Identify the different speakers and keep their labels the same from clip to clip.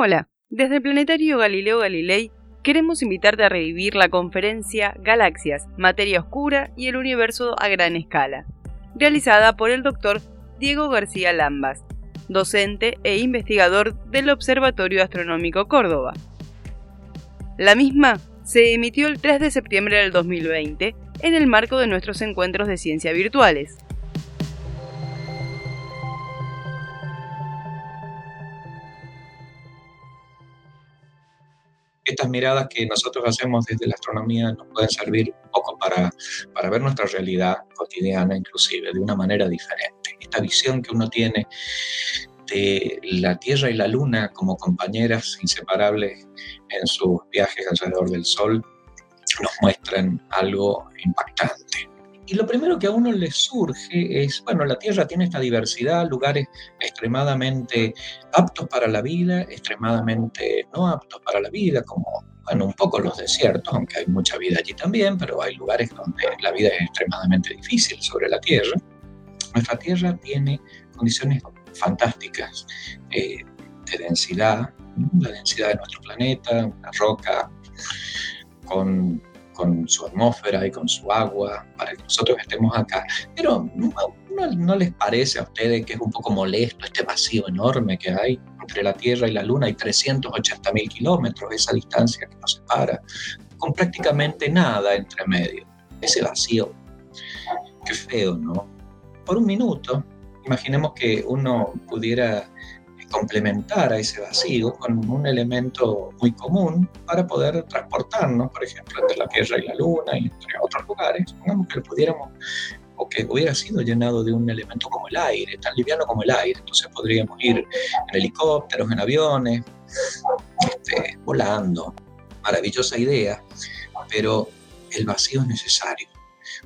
Speaker 1: Hola, desde el Planetario Galileo Galilei queremos invitarte a revivir la conferencia Galaxias, Materia Oscura y el Universo a Gran Escala, realizada por el doctor Diego García Lambas, docente e investigador del Observatorio Astronómico Córdoba. La misma se emitió el 3 de septiembre del 2020 en el marco de nuestros encuentros de ciencia virtuales.
Speaker 2: Estas miradas que nosotros hacemos desde la astronomía nos pueden servir un poco para, para ver nuestra realidad cotidiana, inclusive, de una manera diferente. Esta visión que uno tiene de la Tierra y la Luna como compañeras inseparables en sus viajes alrededor del Sol nos muestran algo impactante. Y lo primero que a uno le surge es, bueno, la Tierra tiene esta diversidad, lugares extremadamente aptos para la vida, extremadamente no aptos para la vida, como, bueno, un poco los desiertos, aunque hay mucha vida allí también, pero hay lugares donde la vida es extremadamente difícil sobre la Tierra. Nuestra Tierra tiene condiciones fantásticas eh, de densidad, la densidad de nuestro planeta, una roca con con su atmósfera y con su agua para que nosotros estemos acá. Pero ¿no, les parece a ustedes que es un poco molesto este vacío enorme que hay entre la Tierra y la Luna? Hay 380 mil kilómetros, esa distancia que nos separa, con prácticamente nada entre medio. Ese vacío, qué feo, ¿no? Por un minuto, imaginemos que uno pudiera complementar a ese vacío con un elemento muy común para poder transportarnos, por ejemplo, entre la Tierra y la Luna y entre otros lugares, que lo pudiéramos o que hubiera sido llenado de un elemento como el aire, tan liviano como el aire. Entonces podríamos ir en helicópteros, en aviones, este, volando. Maravillosa idea, pero el vacío es necesario.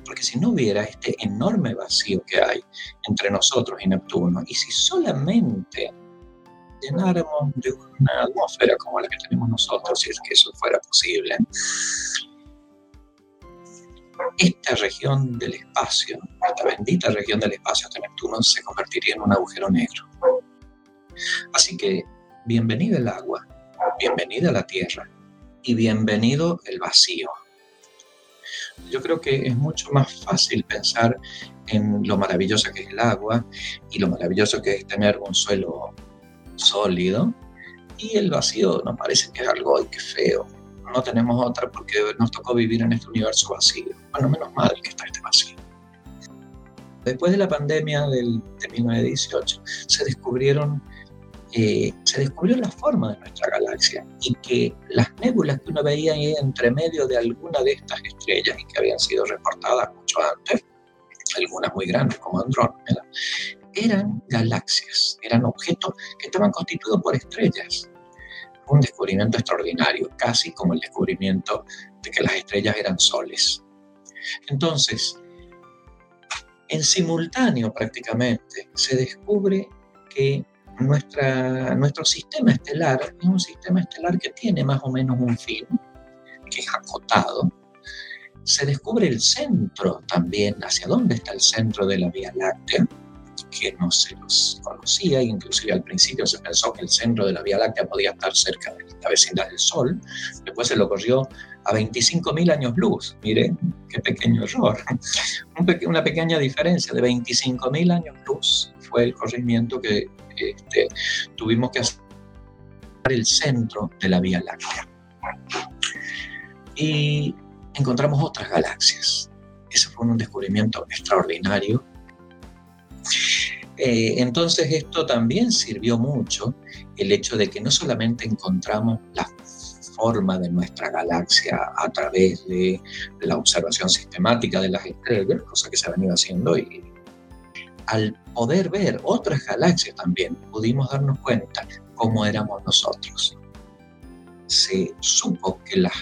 Speaker 2: Porque si no hubiera este enorme vacío que hay entre nosotros y Neptuno, y si solamente llenáramos de una atmósfera como la que tenemos nosotros, si es que eso fuera posible, esta región del espacio, esta bendita región del espacio de Neptuno, se convertiría en un agujero negro. Así que bienvenida el agua, bienvenida la tierra y bienvenido el vacío. Yo creo que es mucho más fácil pensar en lo maravilloso que es el agua y lo maravilloso que es tener un suelo sólido y el vacío nos parece que es algo ay, que feo. No tenemos otra porque nos tocó vivir en este universo vacío. Bueno, menos mal que está este vacío. Después de la pandemia del, de 1918 se descubrieron eh, se descubrió la forma de nuestra galaxia y que las nébulas que uno veía ahí entre medio de alguna de estas estrellas y que habían sido reportadas mucho antes, algunas muy grandes como Andrómeda, eran galaxias, eran objetos que estaban constituidos por estrellas. Un descubrimiento extraordinario, casi como el descubrimiento de que las estrellas eran soles. Entonces, en simultáneo prácticamente se descubre que nuestro sistema estelar es un sistema estelar que tiene más o menos un fin, que es acotado. Se descubre el centro también, hacia dónde está el centro de la Vía Láctea, que no se los conocía, inclusive al principio se pensó que el centro de la Vía Láctea podía estar cerca de la vecindad del Sol, después se lo corrió a 25.000 años luz, miren qué pequeño error, una pequeña diferencia de 25.000 años luz fue el corrimiento que este, tuvimos que hacer el centro de la Vía Láctea. Y encontramos otras galaxias. Ese fue un descubrimiento extraordinario eh, entonces esto también sirvió mucho, el hecho de que no solamente encontramos la forma de nuestra galaxia a través de la observación sistemática de las estrellas, cosa que se ha venido haciendo, y al poder ver otras galaxias también pudimos darnos cuenta cómo éramos nosotros. Se supo que las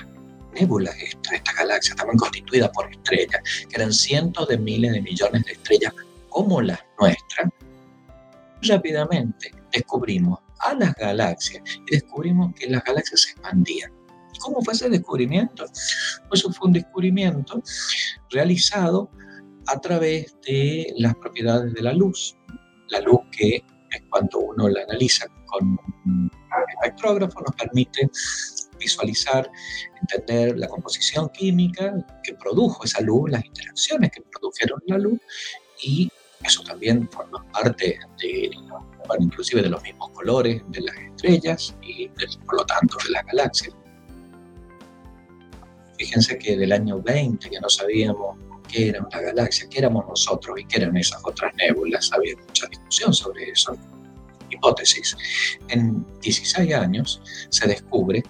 Speaker 2: nébulas de esta galaxia estaban constituidas por estrellas, que eran cientos de miles de millones de estrellas como las nuestras, rápidamente descubrimos a las galaxias y descubrimos que las galaxias se expandían. ¿Cómo fue ese descubrimiento? Pues fue un descubrimiento realizado a través de las propiedades de la luz. La luz que es cuando uno la analiza con un espectrógrafo nos permite visualizar, entender la composición química que produjo esa luz, las interacciones que produjeron la luz y eso también forma parte de, inclusive de los mismos colores de las estrellas y por lo tanto de las galaxias. Fíjense que del año 20 que no sabíamos qué era una galaxia, qué éramos nosotros y qué eran esas otras nébulas, había mucha discusión sobre eso, hipótesis. En 16 años se descubre,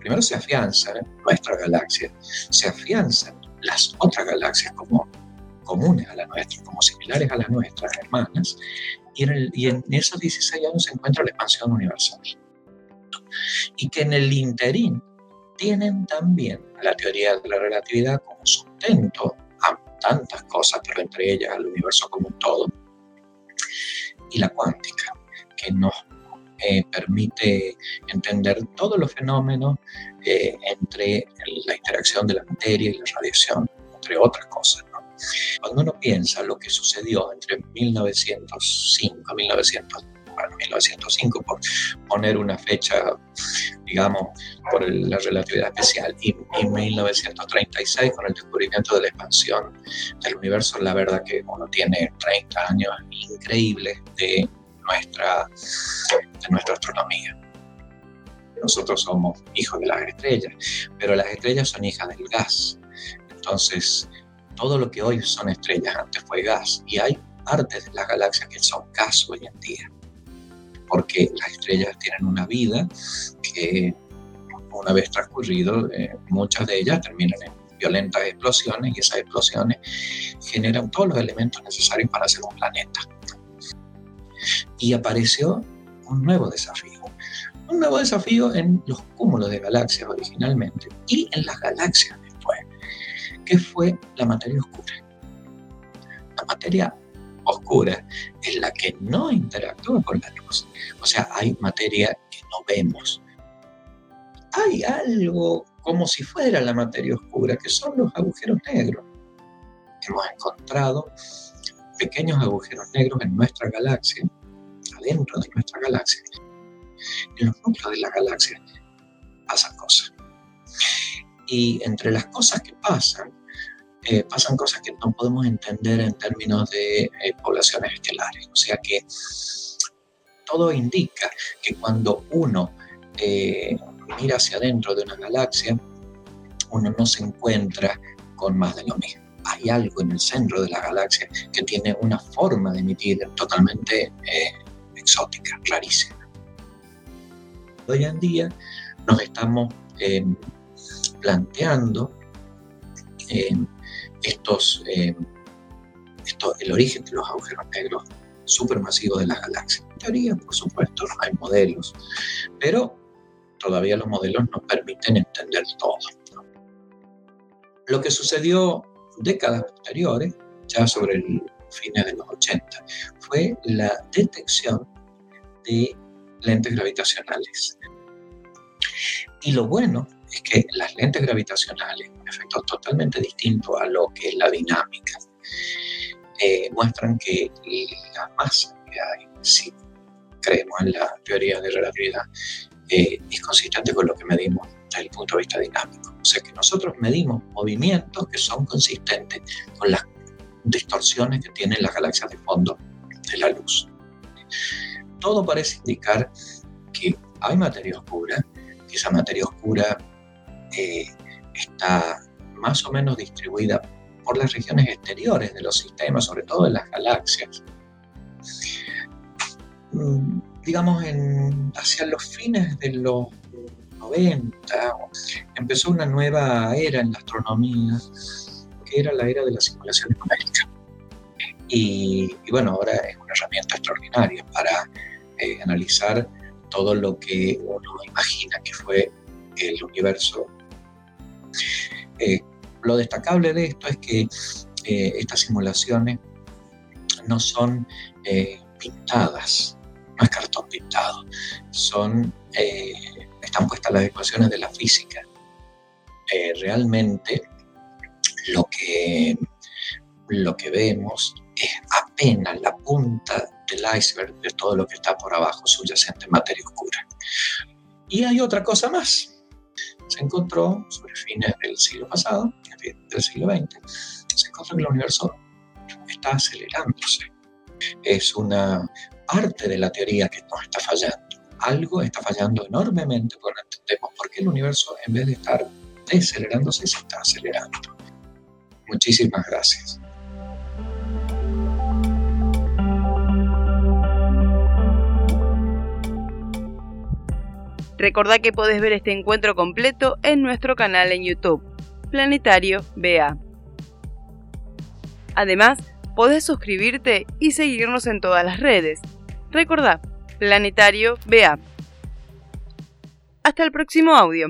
Speaker 2: primero se afianza nuestra galaxia, se afianzan las otras galaxias como comunes a la nuestra, como similares a las nuestras hermanas, y en, y en esos 16 años se encuentra la expansión universal. Y que en el interín tienen también la teoría de la relatividad como sustento a tantas cosas, pero entre ellas al universo como un todo, y la cuántica, que nos eh, permite entender todos los fenómenos eh, entre la interacción de la materia y la radiación, entre otras cosas. Cuando uno piensa lo que sucedió entre 1905 y 1900, 1905, por poner una fecha, digamos, por la relatividad especial, y, en 1936 con el descubrimiento de la expansión del universo, la verdad que uno tiene 30 años increíbles de nuestra, de nuestra astronomía. Nosotros somos hijos de las estrellas, pero las estrellas son hijas del gas. Entonces, todo lo que hoy son estrellas antes fue gas y hay partes de las galaxias que son gas hoy en día, porque las estrellas tienen una vida que una vez transcurrido, eh, muchas de ellas terminan en violentas explosiones y esas explosiones generan todos los elementos necesarios para hacer un planeta. Y apareció un nuevo desafío. Un nuevo desafío en los cúmulos de galaxias originalmente y en las galaxias ¿Qué fue la materia oscura? La materia oscura es la que no interactúa con la luz. O sea, hay materia que no vemos. Hay algo como si fuera la materia oscura, que son los agujeros negros. Hemos encontrado pequeños agujeros negros en nuestra galaxia, adentro de nuestra galaxia. En los núcleos de la galaxia pasan cosas. Y entre las cosas que pasan, eh, pasan cosas que no podemos entender en términos de eh, poblaciones estelares. O sea que todo indica que cuando uno eh, mira hacia adentro de una galaxia, uno no se encuentra con más de lo mismo. Hay algo en el centro de la galaxia que tiene una forma de emitir totalmente exótica, rarísima. Hoy en día nos estamos planteando eh, estos, eh, el origen de los agujeros negros supermasivos de las galaxias. En teoría, por supuesto, hay modelos, pero todavía los modelos no permiten entender todo. Lo que sucedió décadas posteriores, ya sobre el fines de los 80, fue la detección de lentes gravitacionales. Y lo bueno es que las lentes gravitacionales, un efecto totalmente distinto a lo que es la dinámica, eh, muestran que la masa que hay, si creemos en la teoría de relatividad, eh, es consistente con lo que medimos desde el punto de vista dinámico. O sea que nosotros medimos movimientos que son consistentes con las distorsiones que tienen las galaxias de fondo de la luz. Todo parece indicar que hay materia oscura, que esa materia oscura está más o menos distribuida por las regiones exteriores de los sistemas, sobre todo de las galaxias. Mm, digamos, en, hacia los fines de los 90 empezó una nueva era en la astronomía, que era la era de la simulación numérica. Y, bueno, ahora es una herramienta extraordinaria para eh, analizar todo lo que uno imagina que fue el universo eh, lo destacable de esto es que eh, estas simulaciones no son eh, pintadas, no es cartón pintado, son, están puestas las ecuaciones de la física. realmente lo que, lo que vemos es apenas la punta del iceberg de todo lo que está por abajo subyacente en materia oscura. Y hay otra cosa más. Se encontró sobre fines del siglo pasado, del siglo XX, se encontró que el universo está acelerándose. Es una parte de la teoría que nos está fallando. Algo está fallando enormemente porque no entendemos por qué el universo, en vez de estar desacelerándose, se está acelerando. Muchísimas gracias.
Speaker 1: Recordá que podés ver este encuentro completo en nuestro canal en YouTube, Planetario BA. Además, podés suscribirte y seguirnos en todas las redes. Recordá, Planetario BA. Hasta el próximo audio.